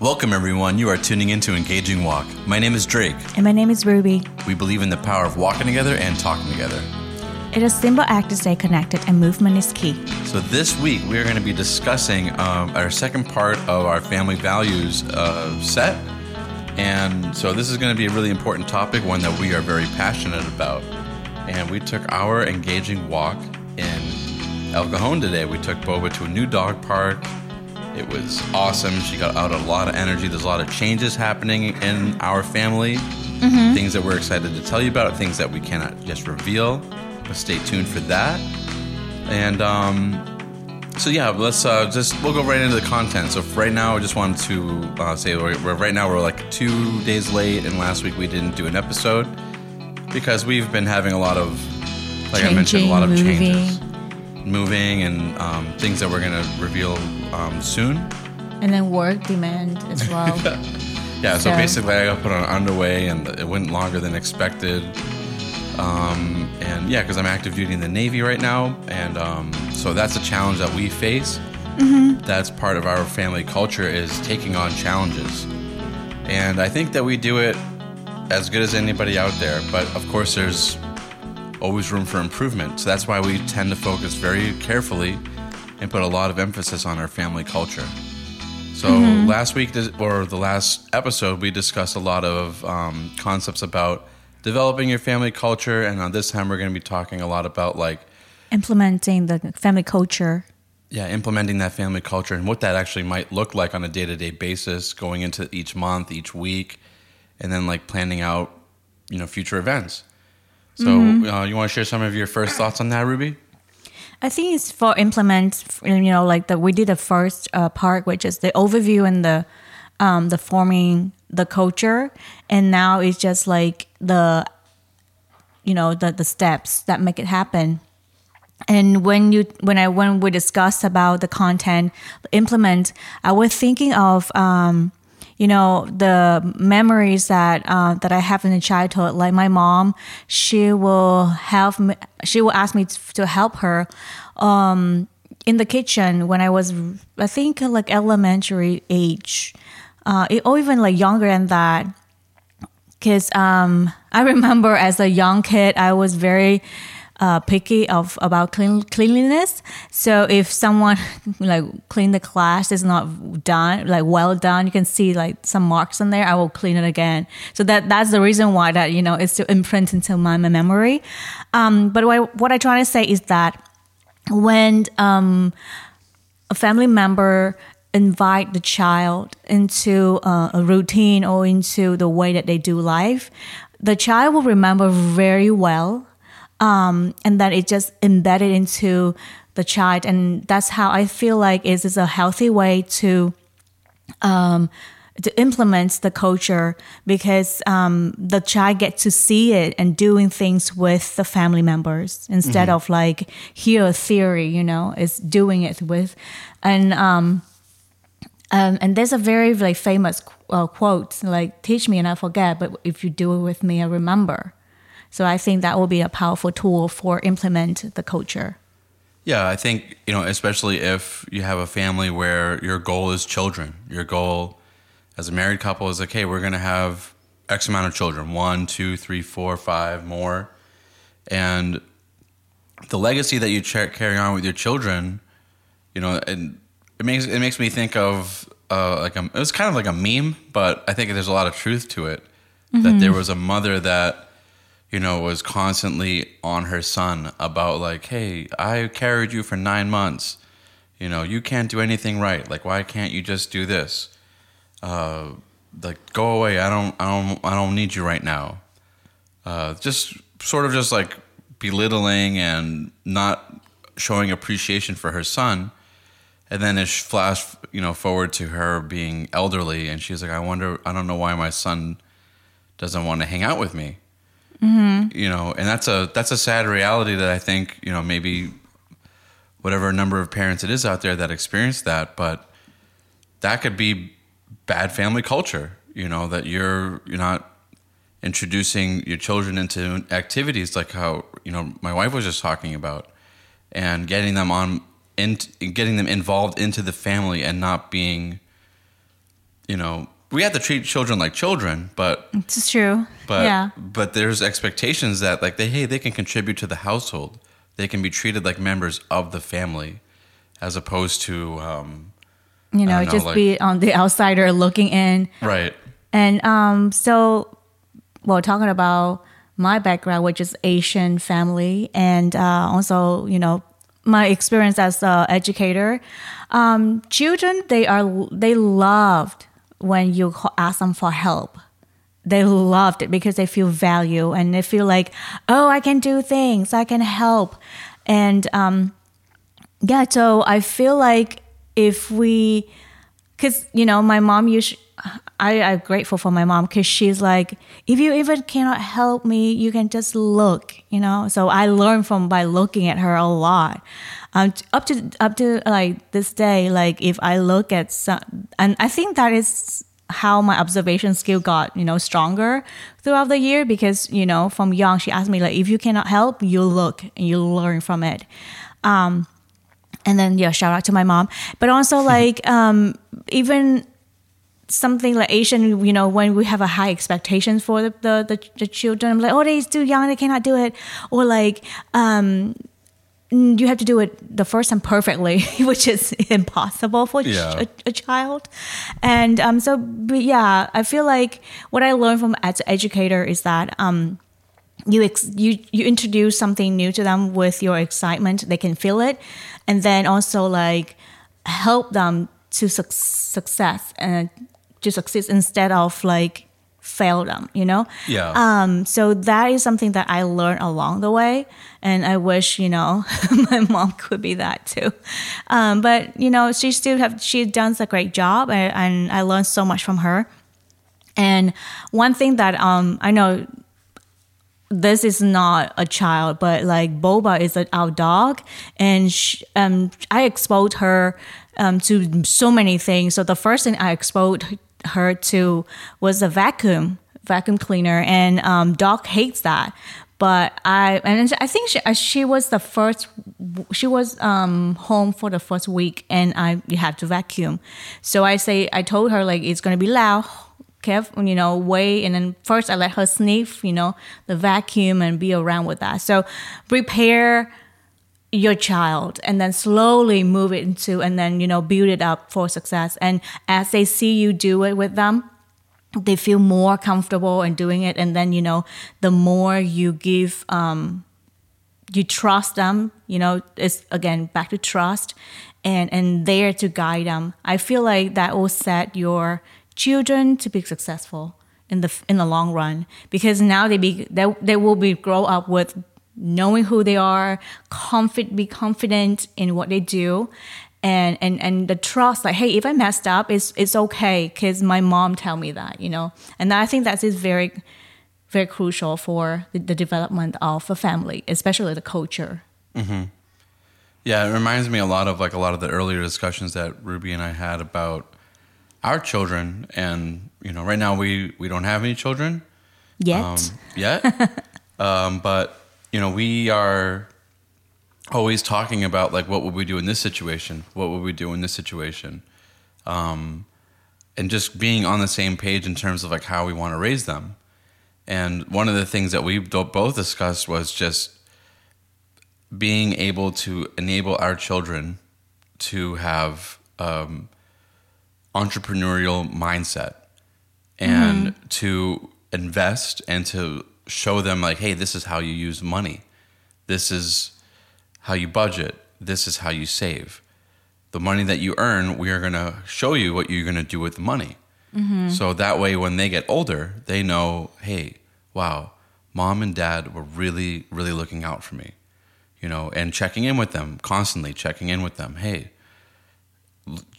Welcome, everyone. You are tuning into Engaging Walk. My name is Drake. And my name is Rubie. We believe in the power of walking together and talking together. It is a simple act to stay connected, and movement is key. So, this week we are going to be discussing um, our second part of our family values uh, set. And so, this is going to be a really important topic, one that we are very passionate about. And we took our engaging walk in El Cajon today. We took Boba to a new dog park it was awesome. She got out a lot of energy. There's a lot of changes happening in our family. Mm-hmm. Things that we're excited to tell you about, things that we cannot just reveal. But stay tuned for that. And um, so yeah, let's uh, just we'll go right into the content. So right now, I just wanted to uh, say we're, right now we're like two days late, and last week we didn't do an episode because we've been having a lot of, like Changing, I mentioned, a lot of moving. changes moving and um, things that we're going to reveal um, soon. And then work demand as well. yeah, so, so, basically, I got put on underway and it went longer than expected. Um, and yeah, because I'm active duty in the Navy right now. And um, so that's a challenge that we face. Mm-hmm. That's part of our family culture is taking on challenges. And I think that we do it as good as anybody out there. But of course, there's always room for improvement. So that's why we tend to focus very carefully and put a lot of emphasis on our family culture. So mm-hmm. last week or the last episode, we discussed a lot of um, concepts about developing your family culture, and on this time, we're going to be talking a lot about like implementing the family culture. Yeah, implementing that family culture and what that actually might look like on a day to day basis, going into each month, each week, and then like planning out, you know, future events. So, mm-hmm. uh, you want to share some of your first thoughts on that, Rubie? I think it's for implement. You know, like that we did the first uh, part, which is the overview and the um, the forming the culture, and now it's just like the you know the the steps that make it happen. And when you when I when we discussed about the content implement, I was thinking of um, you know the memories that uh, that I have in the childhood. Like my mom, she will help me. She will ask me to help her um, in the kitchen when I was, I think, like elementary age, uh, or even like younger than that. Because um, I remember as a young kid, I was very uh, picky of about clean, cleanliness. So if someone like clean the class is not done, like well done, you can see like some marks on there. I will clean it again. So that that's the reason why that you know it's still imprinted into my, my memory. Um, but what, what I try to say is that when um, a family member invite the child into uh, a routine or into the way that they do life, the child will remember very well um, and then it just embedded into the child and that's how i feel like it is a healthy way to um, to implement the culture because um, the child gets to see it and doing things with the family members instead mm-hmm. of like hear a theory you know is doing it with. And um, um, and there's a very like famous uh, quote like teach me and i forget but if you do it with me i remember so I think that will be a powerful tool for implement the culture. Yeah, I think, you know, especially if you have a family where your goal is children. Your goal as a married couple is okay, we're gonna have X amount of children, one, two, three, four, five, more. And the legacy that you carry on with your children, you know, and it makes it makes me think of uh, like a, it was kind of like a meme, but I think there's a lot of truth to it. Mm-hmm. That there was a mother that you know, was constantly on her son about like, hey, I carried you for nine months. You know, you can't do anything right. Like, why can't you just do this? Uh, like, go away. I don't, I don't, I don't need you right now. Uh, just sort of just like belittling and not showing appreciation for her son. And then it flashed, you know, forward to her being elderly, and she's like, "I wonder, I don't know why my son doesn't want to hang out with me." Mm-hmm. You know, and that's a that's a sad reality that I think you know maybe whatever number of parents it is out there that experience that, but that could be bad family culture. You know that you're you're not introducing your children into activities like how you know my wife was just talking about, and getting them on in getting them involved into the family and not being you know, we have to treat children like children, but It's true. but yeah. but there's expectations that like they hey they can contribute to the household. They can be treated like members of the family, as opposed to um, You know, know, just like- be on the outsider looking in. right. And um, so, well, talking about my background, which is Asian family, and uh, also, you know, my experience as an educator, um, children they are they loved when you ask them for help. They loved it because they feel value and they feel like, oh, I can do things, I can help, and um, yeah. So I feel like if we because you know my mom usually I, i'm grateful for my mom because she's like if you even cannot help me you can just look you know so i learned from by looking at her a lot um, up to up to like this day like if i look at some and i think that is how my observation skill got you know stronger throughout the year because you know from young she asked me like if you cannot help you look and you learn from it. And then yeah shout out to my mom. But also like um even something like asian you know when we have a high expectations for the the, the, the children I'm like oh they're too young they cannot do it. Or like um you have to do it the first time perfectly which is impossible for ch- Yeah. a, a child and um so but yeah i feel like what i learned from as an educator is that um you ex- you you introduce something new to them with your excitement they can feel it and then also like help them to suc success and to succeed instead of like fail them you know Yeah. um so that is something that i learned along the way and i wish you know my mom could be that too um but you know she still have she does a great job and, and i learned so much from her and one thing that um i know this is not a child, but like Boba is a, our dog, and sh um, I exposed her um, to so many things. So the first thing I exposed her to was a vacuum vacuum cleaner, and um, dog hates that. But I and I think she, uh, she was the first. She was um, home for the first week, and I you have to vacuum. So I say I told her like it's gonna be loud careful, you know, wait. And then first I let her sniff, you know, the vacuum and be around with that. So prepare your child and then slowly move it into and then, you know, build it up for success. And as they see you do it with them, they feel more comfortable in doing it. And then, you know, the more you give, um, you trust them, you know, it's again back to trust and, and there to guide them. I feel like that will set your children to be successful in the in the long run because now they be they, they will be grow up with knowing who they are confident be confident in what they do and and and the trust like hey if i messed up it's it's okay because my mom tell me that you know? And i think that is very very crucial for the, the development of a family especially the culture. Hmm. Yeah, it reminds me a lot of like a lot of the earlier discussions that Rubie and I had about our children, and you know, right now we we don't have any children. Yet. Um, yet, um, but you know, we are always talking about like what would we do in this situation, what would we do in this situation, um, and just being on the same page in terms of like how we want to raise them. And one of the things that we both discussed was just being able to enable our children to have um, entrepreneurial mindset and to invest and to show them like hey this is how you use money. This is how you budget. This is how you save. The money that you earn we are going to show you what you're going to do with the money. Mm-hmm. So that way when they get older they know hey wow mom and dad were really really looking out for me you know and checking in with them constantly checking in with them. Hey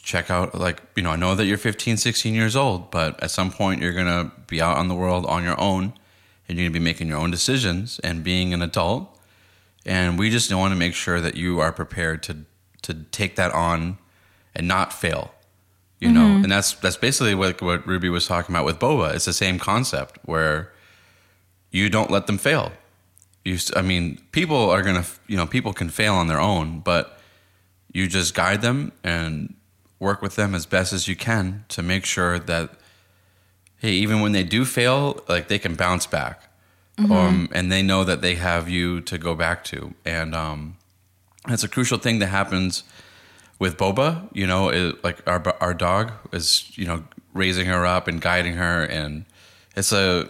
check out like you know i know that you're 15 16 years old but at some point you're gonna be out on the world on your own and you're gonna be making your own decisions and being an adult. And we just want to make sure that you are prepared to to take that on and not fail you know? Mm-hmm. And that's that's basically what what rubie was talking about with boba. It's the same concept where you don't let them fail. You i mean people are gonna you know people can fail on their own but you just guide them and work with them as best as you can to make sure that hey, even when they do fail, like they can bounce back. Um, and they know that they have you to go back to. And um, it's a crucial thing that happens with Boba. You know, it, like our our dog is you know raising her up and guiding her, and it's a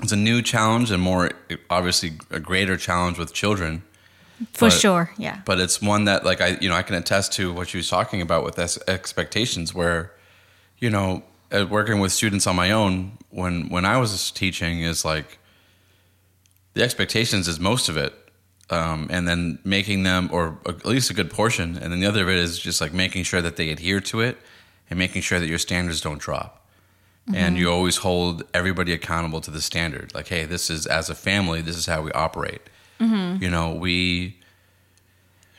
it's a new challenge and more obviously a greater challenge with children. For But- sure. Yeah. But it's one that like I you know I can attest to what she was talking about with expectations where you know working with students on my own when when I was teaching is like the expectations is most of it um, and then making them or at least a good portion and then the other of it is just like making sure that they adhere to it and making sure that your standards don't drop. And you always hold everybody accountable to the standard like hey this is as a family this is how we operate. You know we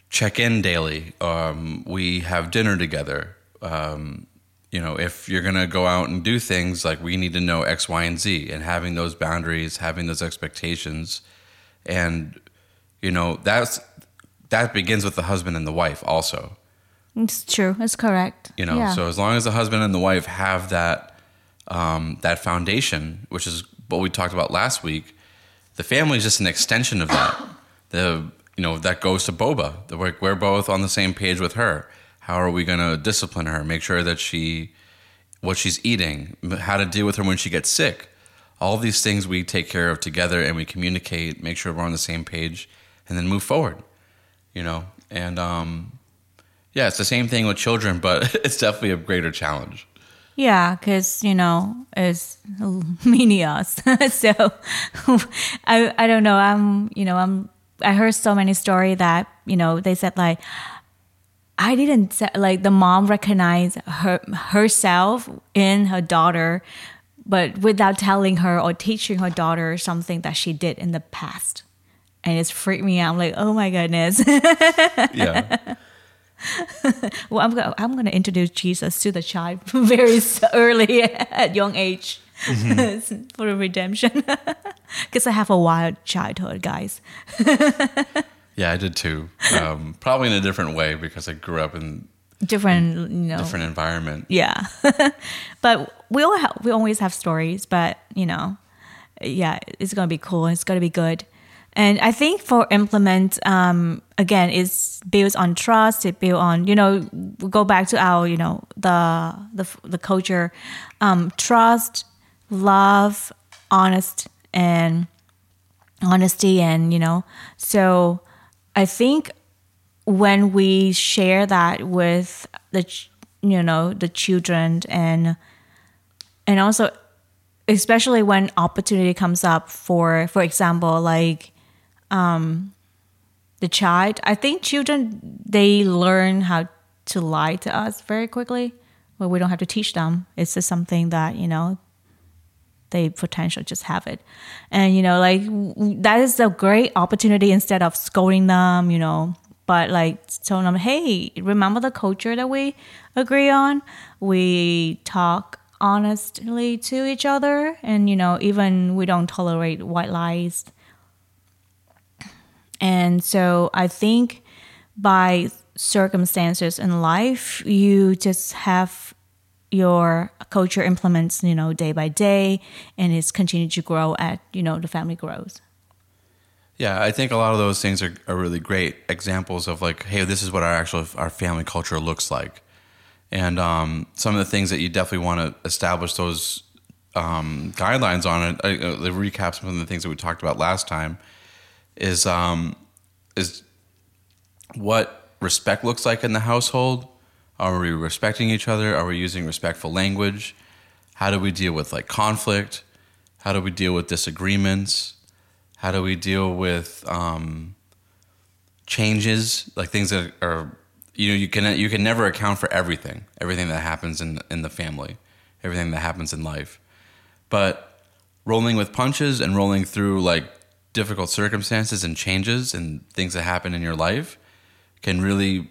check in daily um, we have dinner together um, you know if you're going to go out and do things like we need to know x y and z and having those boundaries having those expectations and you know that's that begins with the husband and the wife also It's true. It's correct. you know Yeah. so as long as the husband and the wife have that um, that foundation which is what we talked about last week the family is just an extension of that the you know that goes to boba the, we're, we're both on the same page with her how are we going to discipline her make sure that she what she's eating how to deal with her when she gets sick all these things we take care of together and we communicate make sure we're on the same page and then move forward you know and um yeah it's the same thing with children but it's definitely a greater challenge Yeah, because you know it's mini us. so I I don't know. I'm you know I'm I heard so many story that you know they said like I didn't like the mom recognized her herself in her daughter, but without telling her or teaching her daughter something that she did in the past. And it's freaked me out. I'm like, oh my goodness. yeah Well, I'm gonna I'm gonna introduce Jesus to the child very early at young age mm-hmm. for the redemption. Because I have a wild childhood, guys. Yeah i did too um, probably in a different way because i grew up in Different, you know. different environment Yeah, but we all have we always have stories. But you know, yeah, it's gonna be cool. It's gonna be good. And I think for implement, um, again, it's built on trust. It built on you know, we go back to our you know the the the culture, um, trust, love, honest, and honesty, and you know, so I think when we share that with the you know the children and and also especially when opportunity comes up for for example like um the child i think children they learn how to lie to us very quickly but we don't have to teach them. It's just something that you know they potentially just have it. And you know like that is a great opportunity instead of scolding them you know. But like telling them hey remember the culture that we agree on? We talk honestly to each other and you know even we don't tolerate white lies. And so i think by circumstances in life you just have your culture implements you know day by day and it's continued to grow at you know the family grows Yeah, I think a lot of those things are, are really great examples of like, hey, this is what our actual our family culture looks like, and um, some of the things that you definitely want to establish those um, guidelines on it. I, uh, the recap some of the things that we talked about last time is um, is what respect looks like in the household. Are we respecting each other? Are we using respectful language? How do we deal with like conflict? How do we deal with disagreements? How do we deal with um, changes, like things that are, you know, you can you can never account for everything, everything that happens in in the family, everything that happens in life. But rolling with punches and rolling through like difficult circumstances and changes and things that happen in your life can really,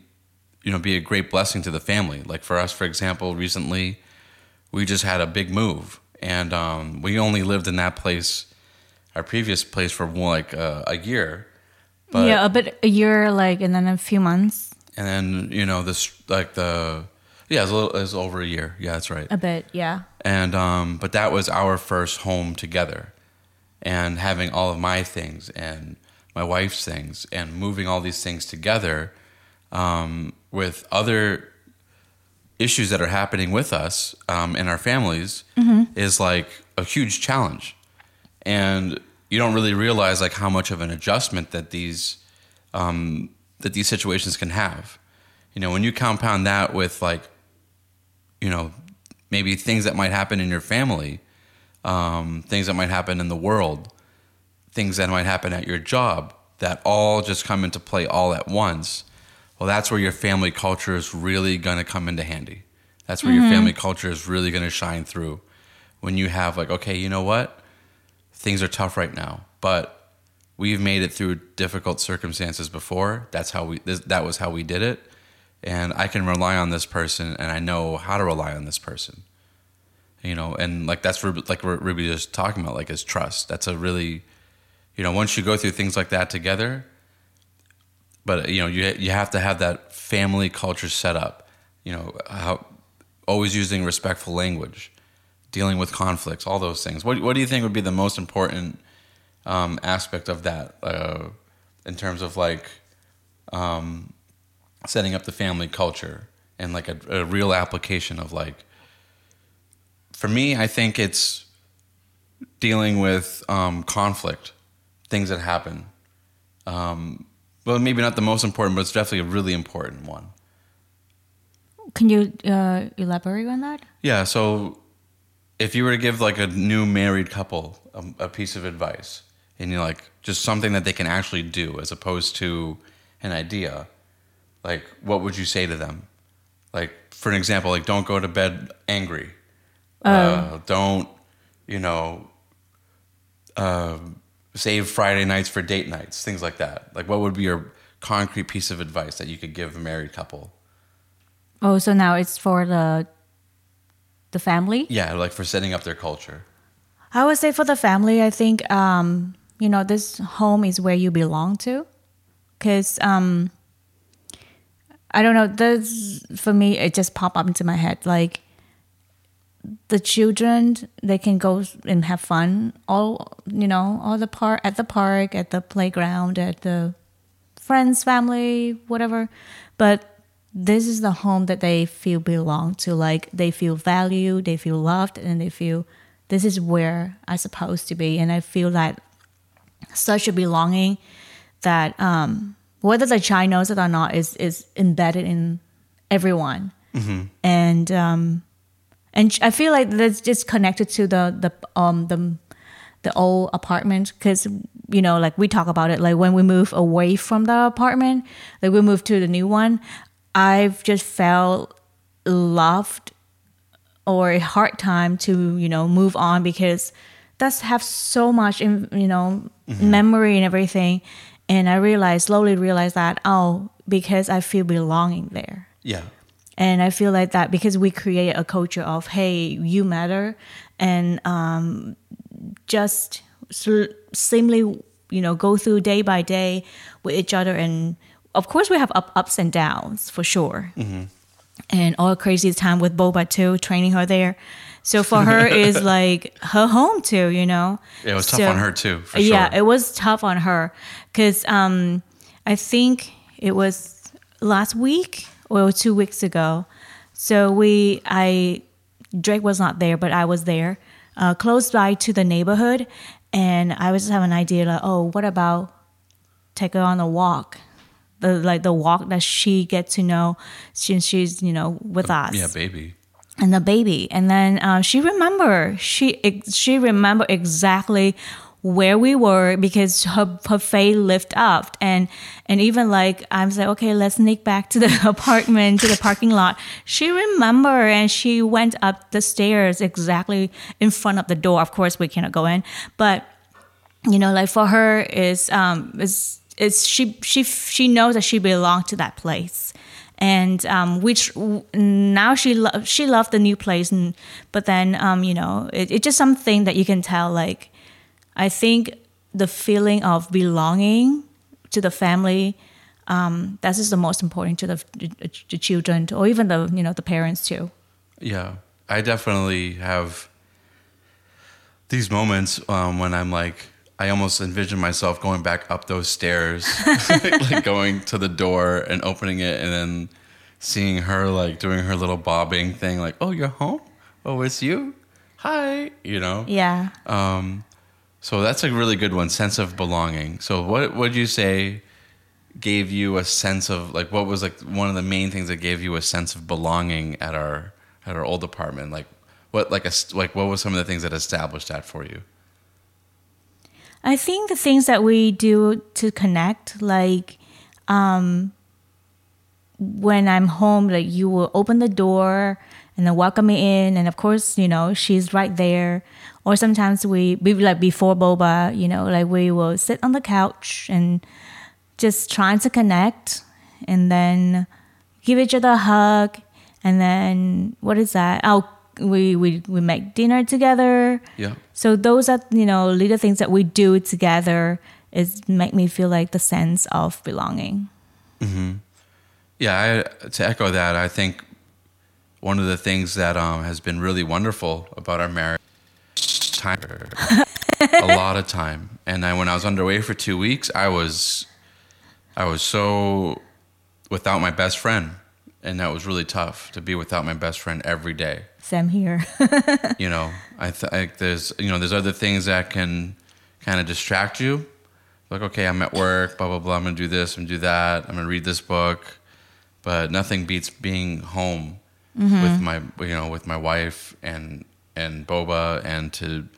you know, be a great blessing to the family. Like for us, for example, recently we just had a big move, and um, we only lived in that place our previous place for like uh, a year. But yeah but a year like and then a few months and then you know this like the Yeah, it was, a little, it was over a year. Yeah, that's right. a bit. Yeah. and um, but that was our first home together, and having all of my things and my wife's things and moving all these things together um, with other issues that are happening with us um, in our families is like a huge challenge, and you don't really realize like how much of an adjustment that these um, that these situations can have. You know, when you compound that with like you know, maybe things that might happen in your family, um, things that might happen in the world, things that might happen at your job that all just come into play all at once. Well, that's where your family culture is really going to come into handy. That's where your family mm-hmm. culture is really going to shine through. When you have, like, okay, you know what? Things are tough right now, but we've made it through difficult circumstances before. That's how we, this, that was how we did it and I can rely on this person, and I know how to rely on this person. You know, and like that's like what Rubie was talking about, like is trust. That's a really, you know, once you go through things like that together, but you know, you you have to have that family culture set up. You know, how always using respectful language, dealing with conflicts, all those things. What what do you think would be the most important um, aspect of that uh, in terms of like um, setting up the family culture and like a, a real application of like for me i think it's dealing with um, conflict things that happen um, well maybe not the most important but it's definitely a really important one. Can you uh, elaborate on that? yeah so if you were to give like a new married couple a, a piece of advice and you're like just something that they can actually do as opposed to an idea like what would you say to them? Like for an example like don't go to bed angry. Uh, don't you know uh, save friday nights for date nights things like that like what would be your concrete piece of advice that you could give a married couple Oh, so now it's for the the family. yeah like for setting up their culture I would say for the family, I think um, you know this home is where you belong to, because um, I don't know. This for me, it just popped up into my head. Like the children, they can go and have fun all you know all the park at the park, at the playground, at the friends, family, whatever. But this is the home that they feel belong to. Like they feel valued, they feel loved, and they feel this is where I'm supposed to be. And I feel that such a belonging that um, whether the child knows it or not is is embedded in everyone. And um, and I feel like that's just connected to the the um the the old apartment because you know like we talk about it like when we move away from the apartment like we move to the new one i've just felt loved or a hard time to you know move on because that's have so much in you know memory and everything. And i realized slowly realized that oh because i feel belonging there. Yeah and I feel like that because we create a culture of, hey, you matter, and um, just simply, you know, go through day by day with each other. And of course, we have up, ups and downs for sure. And all crazy time with Boba too, training her there. So for her is like her home too, you know. Yeah, it was tough on her too, for yeah, sure. it was tough on her because um, I think it was last week or two weeks ago. So we, I, Drake was not there, but I was there, uh, close by to the neighborhood, and I was just having an idea like, oh, what about take her on a walk? The like the walk that she get to know since she's you know with us yeah baby and the baby and then uh, she remember she she remember exactly where we were because her her face lift up. And and even like I'm like okay let's sneak back to the apartment to the parking lot. She remember and she went up the stairs exactly in front of the door. Of course we cannot go in. But you know like for her is um is is she she she knows that she belonged to that place. And um which now she lo- she loved the new place. And but then um you know it, it's just something that you can tell like i think the feeling of belonging to the family um, that is the most important to the, the children or even the you know the parents too. Yeah, I definitely have these moments um, when I'm like, I almost envision myself going back up those stairs, like going to the door and opening it, and then seeing her like doing her little bobbing thing, like, "Oh, you're home? Oh, it's you? Hi," you know? Yeah. Um, so that's a really good one, sense of belonging. So what would you say gave you a sense of like what was like one of the main things that gave you a sense of belonging at our at our old apartment? Like what like a like what was some of the things that established that for you? I think the things that we do to connect, like um, when I'm home, like you will open the door and then welcome me in, and of course, you know she's right there. Or sometimes we, we like before boba, you know, like we will sit on the couch and just trying to connect, and then give each other a hug, and then what is that? Oh, we we we make dinner together. Yeah. So those are you know little things that we do together is make me feel like the sense of belonging. Hmm. Yeah, I, to echo that, I think one of the things that um, has been really wonderful about our marriage, time, a lot of time. And I, when I was underway for two weeks, I was, I was so without my best friend, and that was really tough to be without my best friend every day. Same here. You know, I think there's, you know, there's other things that can kind of distract you. Like, okay, I'm at work, blah blah blah. I'm gonna do this, I'm gonna do that. I'm gonna read this book, but nothing beats being home mm-hmm. with my, you know, with my wife and and Boba, and to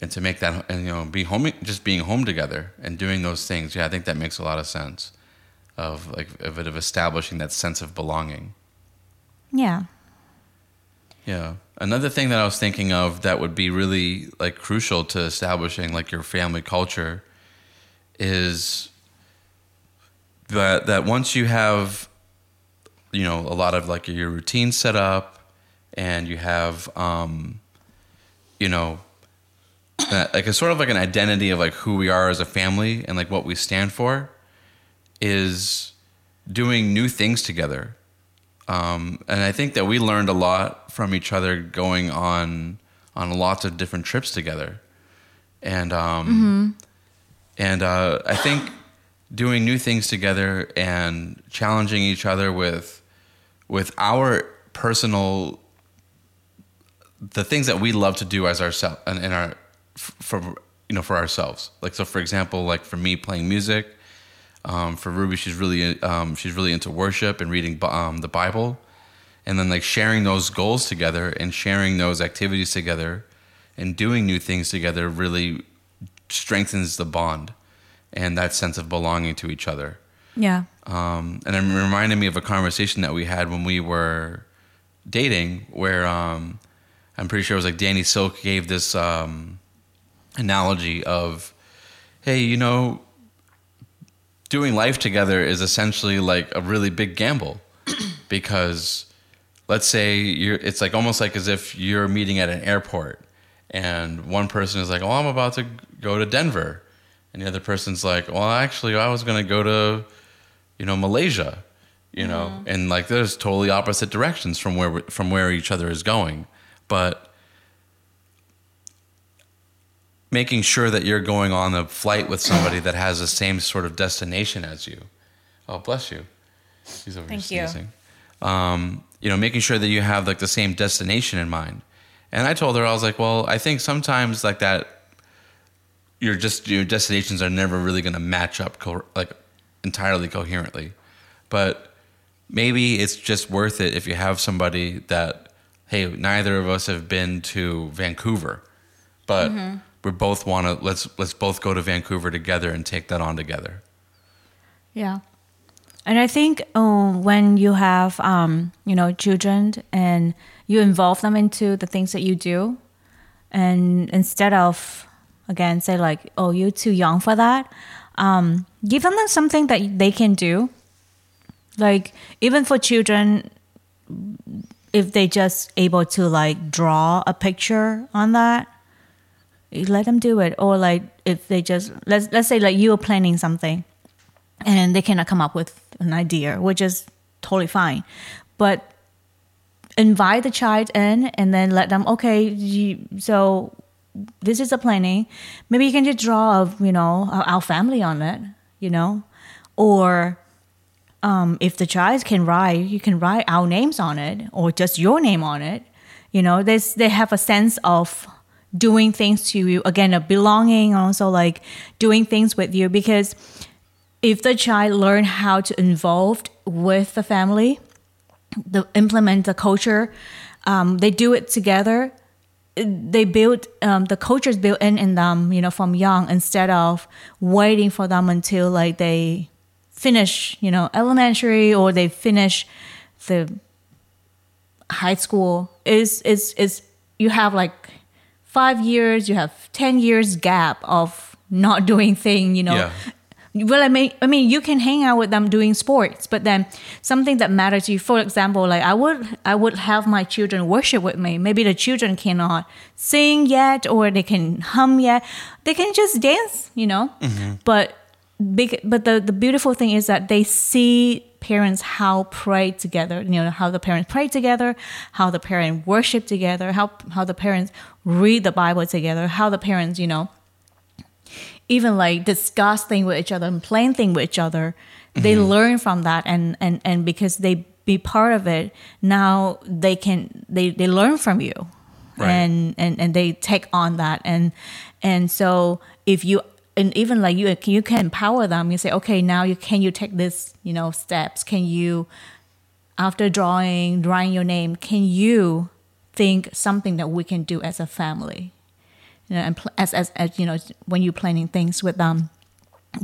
and to make that, and you know, be home, just being home together and doing those things. Yeah, I think that makes a lot of sense. Of like of it of establishing that sense of belonging. yeah. Yeah. Another thing that I was thinking of that would be really like crucial to establishing like your family culture is that that once you have you know a lot of like your routine set up and you have um you know that, like a sort of like an identity of like who we are as a family and like what we stand for is doing new things together. Um, and I think that we learned a lot from each other going on on lots of different trips together, and um, and uh, I think doing new things together and challenging each other with with our personal the things that we love to do as ourselves and in our for you know for ourselves. Like so, for example, like for me playing music. Um, for Rubie, she's really um, she's really into worship and reading um, the Bible, and then like sharing those goals together and sharing those activities together, and doing new things together really strengthens the bond and that sense of belonging to each other. Yeah. Um, and it reminded me of a conversation that we had when we were dating, where um, I'm pretty sure it was like Danny Silk gave this um, analogy of, hey, you know, doing life together is essentially like a really big gamble because let's say you're it's like almost like as if you're meeting at an airport and one person is like oh i'm about to go to denver. And the other person's like well actually i was going to go to you know malaysia you know? And like there's totally opposite directions from where from where each other is going but making sure that you're going on a flight with somebody that has the same sort of destination as you. Oh, bless you. He's over Thank here you. Um, you know, making sure that you have like the same destination in mind. And I told her, I was like, well, I think sometimes like that, your just your destinations are never really going to match up co- like entirely coherently, but maybe it's just worth it if you have somebody that, hey, neither of us have been to Vancouver, but we both want to let's let's both go to Vancouver together and take that on together. Yeah. And I think um, when you have, um, you know, children and you involve them into the things that you do, and instead of, again, say like, oh, you're too young for that, um, give them something that they can do. Like even for children, if they just able to like draw a picture on that, let them do it. Or like if they just let's let's say like you are planning something and they cannot come up with an idea, which is totally fine. But invite the child in and then let them okay you, so this is a planning maybe you can just draw of you know our, our family on it you know or um, if the child can write you can write our names on it or just your name on it. You know there's they have a sense of doing things to you. Again a belonging also like doing things with you. Because if the child learn how to involve with the family the implement the culture um, they do it together. They build um, the culture is built in in them you know from young instead of waiting for them until like they finish you know elementary or they finish the high school is is is you have like five years you have 10 years gap of not doing thing you know? Yeah. well I mean I mean you can hang out with them doing sports but then something that matters to you for example like I would I would have my children worship with me. Maybe the children cannot sing yet or they can hum yet. They can just dance you know? Mm-hmm. But big but the the beautiful thing is that they see parents how pray together you know how the parents pray together how the parents worship together how how the parents read the bible together how the parents you know even like discuss things with each other and plan things with each other. They mm-hmm. learn from that and and and because they be part of it now they can they they learn from you. Right. and and and they take on that. And and so if you and even like you you can empower them. You say okay now you can you take this you know steps? Can you after drawing drawing your name can you think something that we can do as a family? You know, and pl- as, as as you know when you're planning things with them.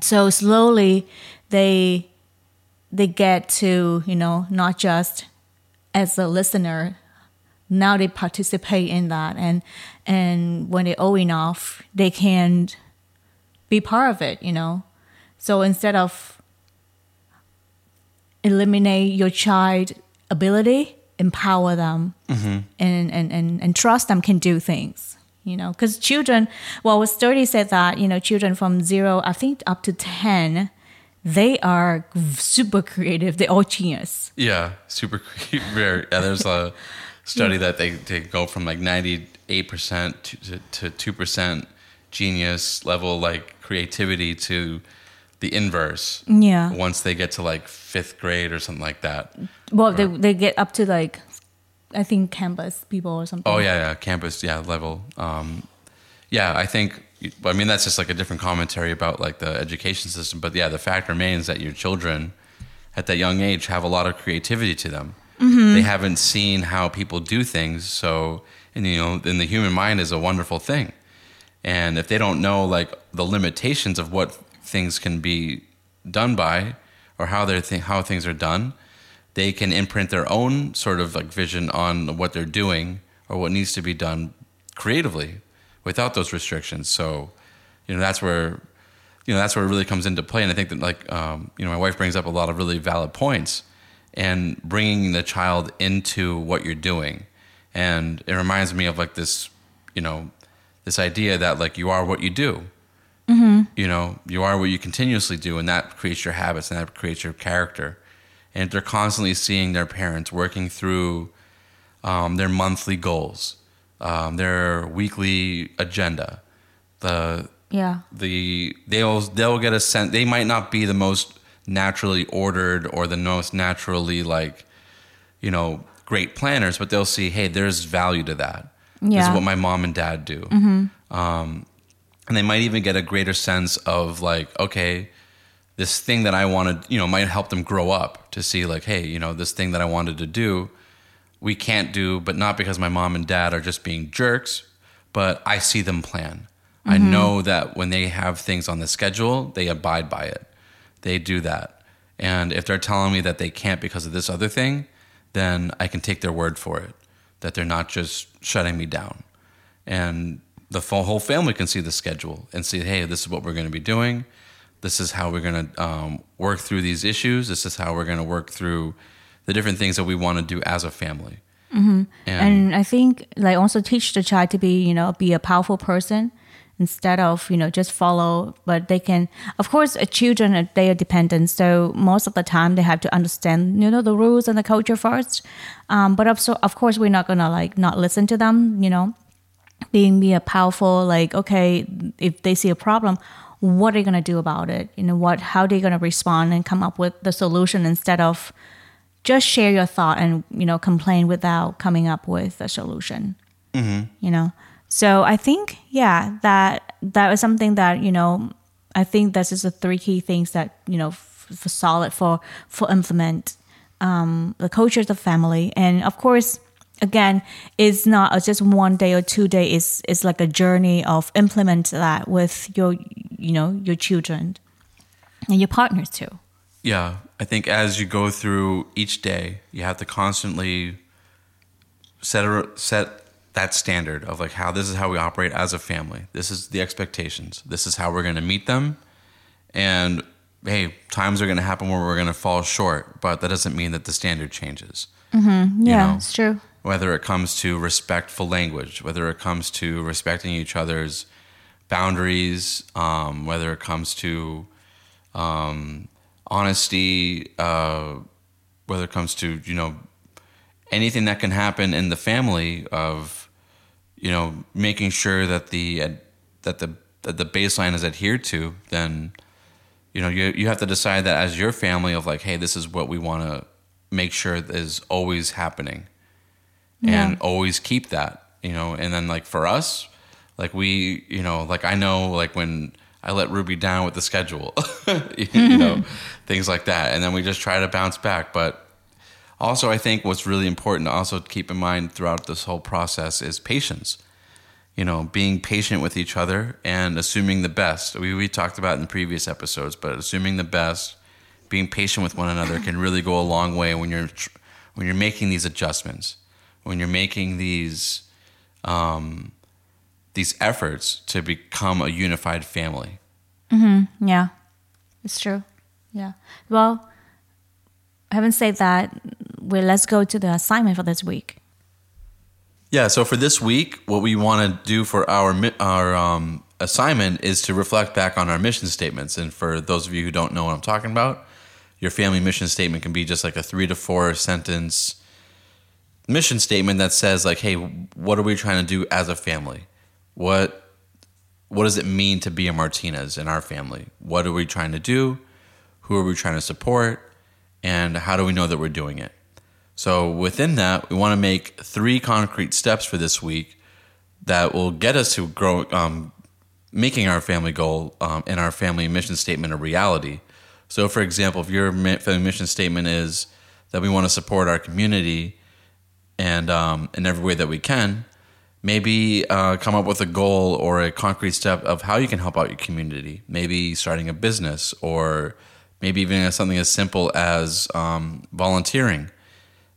So slowly they they get to you know not just as a listener now they participate in that. And and when they're old enough they can be part of it you know? So instead of eliminate your child ability empower them mm-hmm. and, and, and, and trust them can do things you know? Because children well a study said that you know children from zero i think up to 10 they are super creative. They're all genius. Yeah, super creative. Very. Yeah, there's a study that they, they go from like 98% to, to, to 2% genius level like creativity to the inverse yeah once they get to like fifth grade or something like that. well they, they get up to like i think campus people or something Oh yeah, yeah, campus, yeah, level. Um, yeah, I think. I mean, that's just like a different commentary about like the education system. But yeah, the fact remains that your children, at that young age, have a lot of creativity to them. They haven't seen how people do things, so and you know, and the human mind is a wonderful thing. And if they don't know like the limitations of what things can be done by, or how they're th- how things are done, they can imprint their own sort of like vision on what they're doing or what needs to be done creatively without those restrictions. So, you know, that's where you know that's where it really comes into play. And I think that like um, you know, my wife brings up a lot of really valid points and bringing the child into what you're doing. And it reminds me of like this, you know, this idea that like you are what you do. You know, you are what you continuously do, and that creates your habits and that creates your character. And they're constantly seeing their parents working through um, their monthly goals, um, their weekly agenda, the yeah the they'll they'll get a sense they might not be the most naturally ordered or the most naturally like you know great planners but they'll see hey there's value to that this is what my mom and dad do um, and they might even get a greater sense of like okay this thing that i wanted you know might help them grow up to see like hey you know this thing that i wanted to do we can't do, but not because my mom and dad are just being jerks, but I see them plan. I know that when they have things on the schedule, they abide by it. They do that. And if they're telling me that they can't because of this other thing, then I can take their word for it, that they're not just shutting me down. And the whole family can see the schedule and see, hey, this is what we're going to be doing. This is how we're going to um, work through these issues. This is how we're going to work through the different things that we want to do as a family. And, and i think like also teach the child to be you know be a powerful person instead of you know just follow but they can of course uh, children uh, they are dependent so most of the time they have to understand you know the rules and the culture first. Um, but also of course we're not gonna like not listen to them you know. Being be a powerful like okay if they see a problem what are they gonna do about it? You know what how they gonna respond and come up with the solution instead of just share your thought and you know complain without coming up with a solution. You know so i think yeah that that was something that you know i think this is the three key things that you know f- for solid for for implement um, the culture of the family. And of course again it's not just one day or two day it's it's like a journey of implement that with your you know your children and your partners too. Yeah, I think as you go through each day, you have to constantly set a, set that standard of like how this is how we operate as a family. This is the expectations. This is how we're going to meet them. And hey, times are going to happen where we're going to fall short, but that doesn't mean that the standard changes. yeah know. it's true Whether it comes to respectful language, whether it comes to respecting each other's boundaries, um, whether it comes to um, honesty, uh, whether it comes to you know anything that can happen in the family of you know making sure that the that the that the baseline is adhered to, then you know you you have to decide that as your family of like, hey, this is what we want to make sure is always happening, and Yeah. always keep that. You know, and then like for us, like we, you know, like I know like when I let Rubie down with the schedule, you know, things like that, and then we just try to bounce back. But also, I think what's really important to also keep in mind throughout this whole process is patience. You know, being patient with each other and assuming the best. We we talked about in previous episodes, but assuming the best, being patient with one another can really go a long way when you're when you're making these adjustments, when you're making these um, these efforts to become a unified family. Yeah, it's true. Yeah. Well, having said that, well, let's go to the assignment for this week. Yeah. So for this week, what we want to do for our our um, assignment is to reflect back on our mission statements. And for those of you who don't know what I'm talking about, your family mission statement can be just like a three to four sentence mission statement that says like, "Hey, what are we trying to do as a family? What what does it mean to be a Martinez in our family? What are we trying to do? Who are we trying to support? And how do we know that we're doing it?" So within that, we want to make three concrete steps for this week that will get us to grow, um, making our family goal um, and our family mission statement a reality. So, for example, if your family mission statement is that we want to support our community and um, in every way that we can, maybe uh, come up with a goal or a concrete step of how you can help out your community. Maybe starting a business, or maybe even something as simple as um, volunteering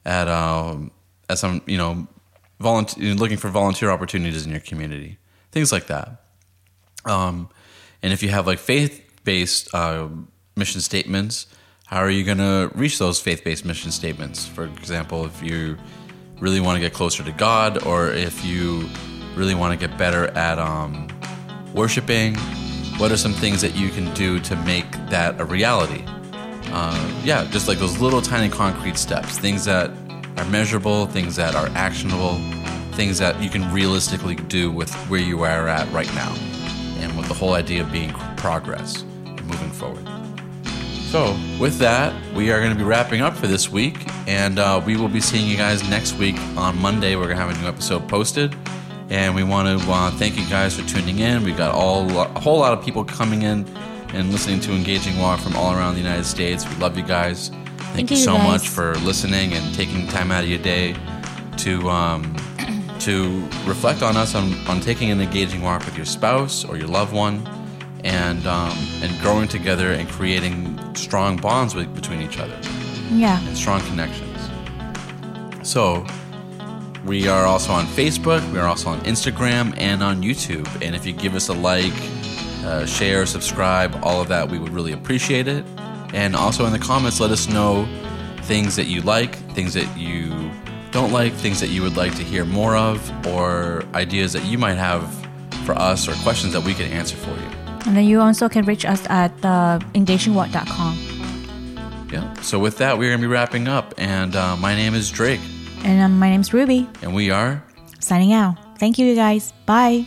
at um, at some you know volunteer looking for volunteer opportunities in your community, things like that. Um, and if you have like faith based uh, mission statements, how are you going to reach those faith based mission statements? For example, if you really want to get closer to God, or if you really want to get better at um, worshiping, what are some things that you can do to make that a reality? Uh, yeah, just like those little tiny concrete steps, things that are measurable, things that are actionable, things that you can realistically do with where you are at right now, and with the whole idea of being progress and moving forward. So, with that, we are going to be wrapping up for this week, and uh, we will be seeing you guys next week on Monday. We're going to have a new episode posted, and we want to uh, thank you guys for tuning in. We've got all a whole lot of people coming in and listening to Engaging Walk from all around the United States. We love you guys. Thank, Thank you you, so guys. much for listening and taking time out of your day to um, to reflect on us on, on taking an engaging walk with your spouse or your loved one and um, and growing together and creating strong bonds with, between each other Yeah. and strong connections. So we are also on Facebook, we are also on Instagram and on YouTube. And if you give us a like, uh, share, subscribe, all of that, we would really appreciate it. And also in the comments, let us know things that you like, things that you don't like, things that you would like to hear more of, or ideas that you might have for us or questions that we can answer for you. And then you also can reach us at uh, engagingwalk.com. Yeah. So with that, we're going to be wrapping up. And uh, my name is Drake, And um, my name's Rubie, and we are signing out. Thank you, you guys. Bye.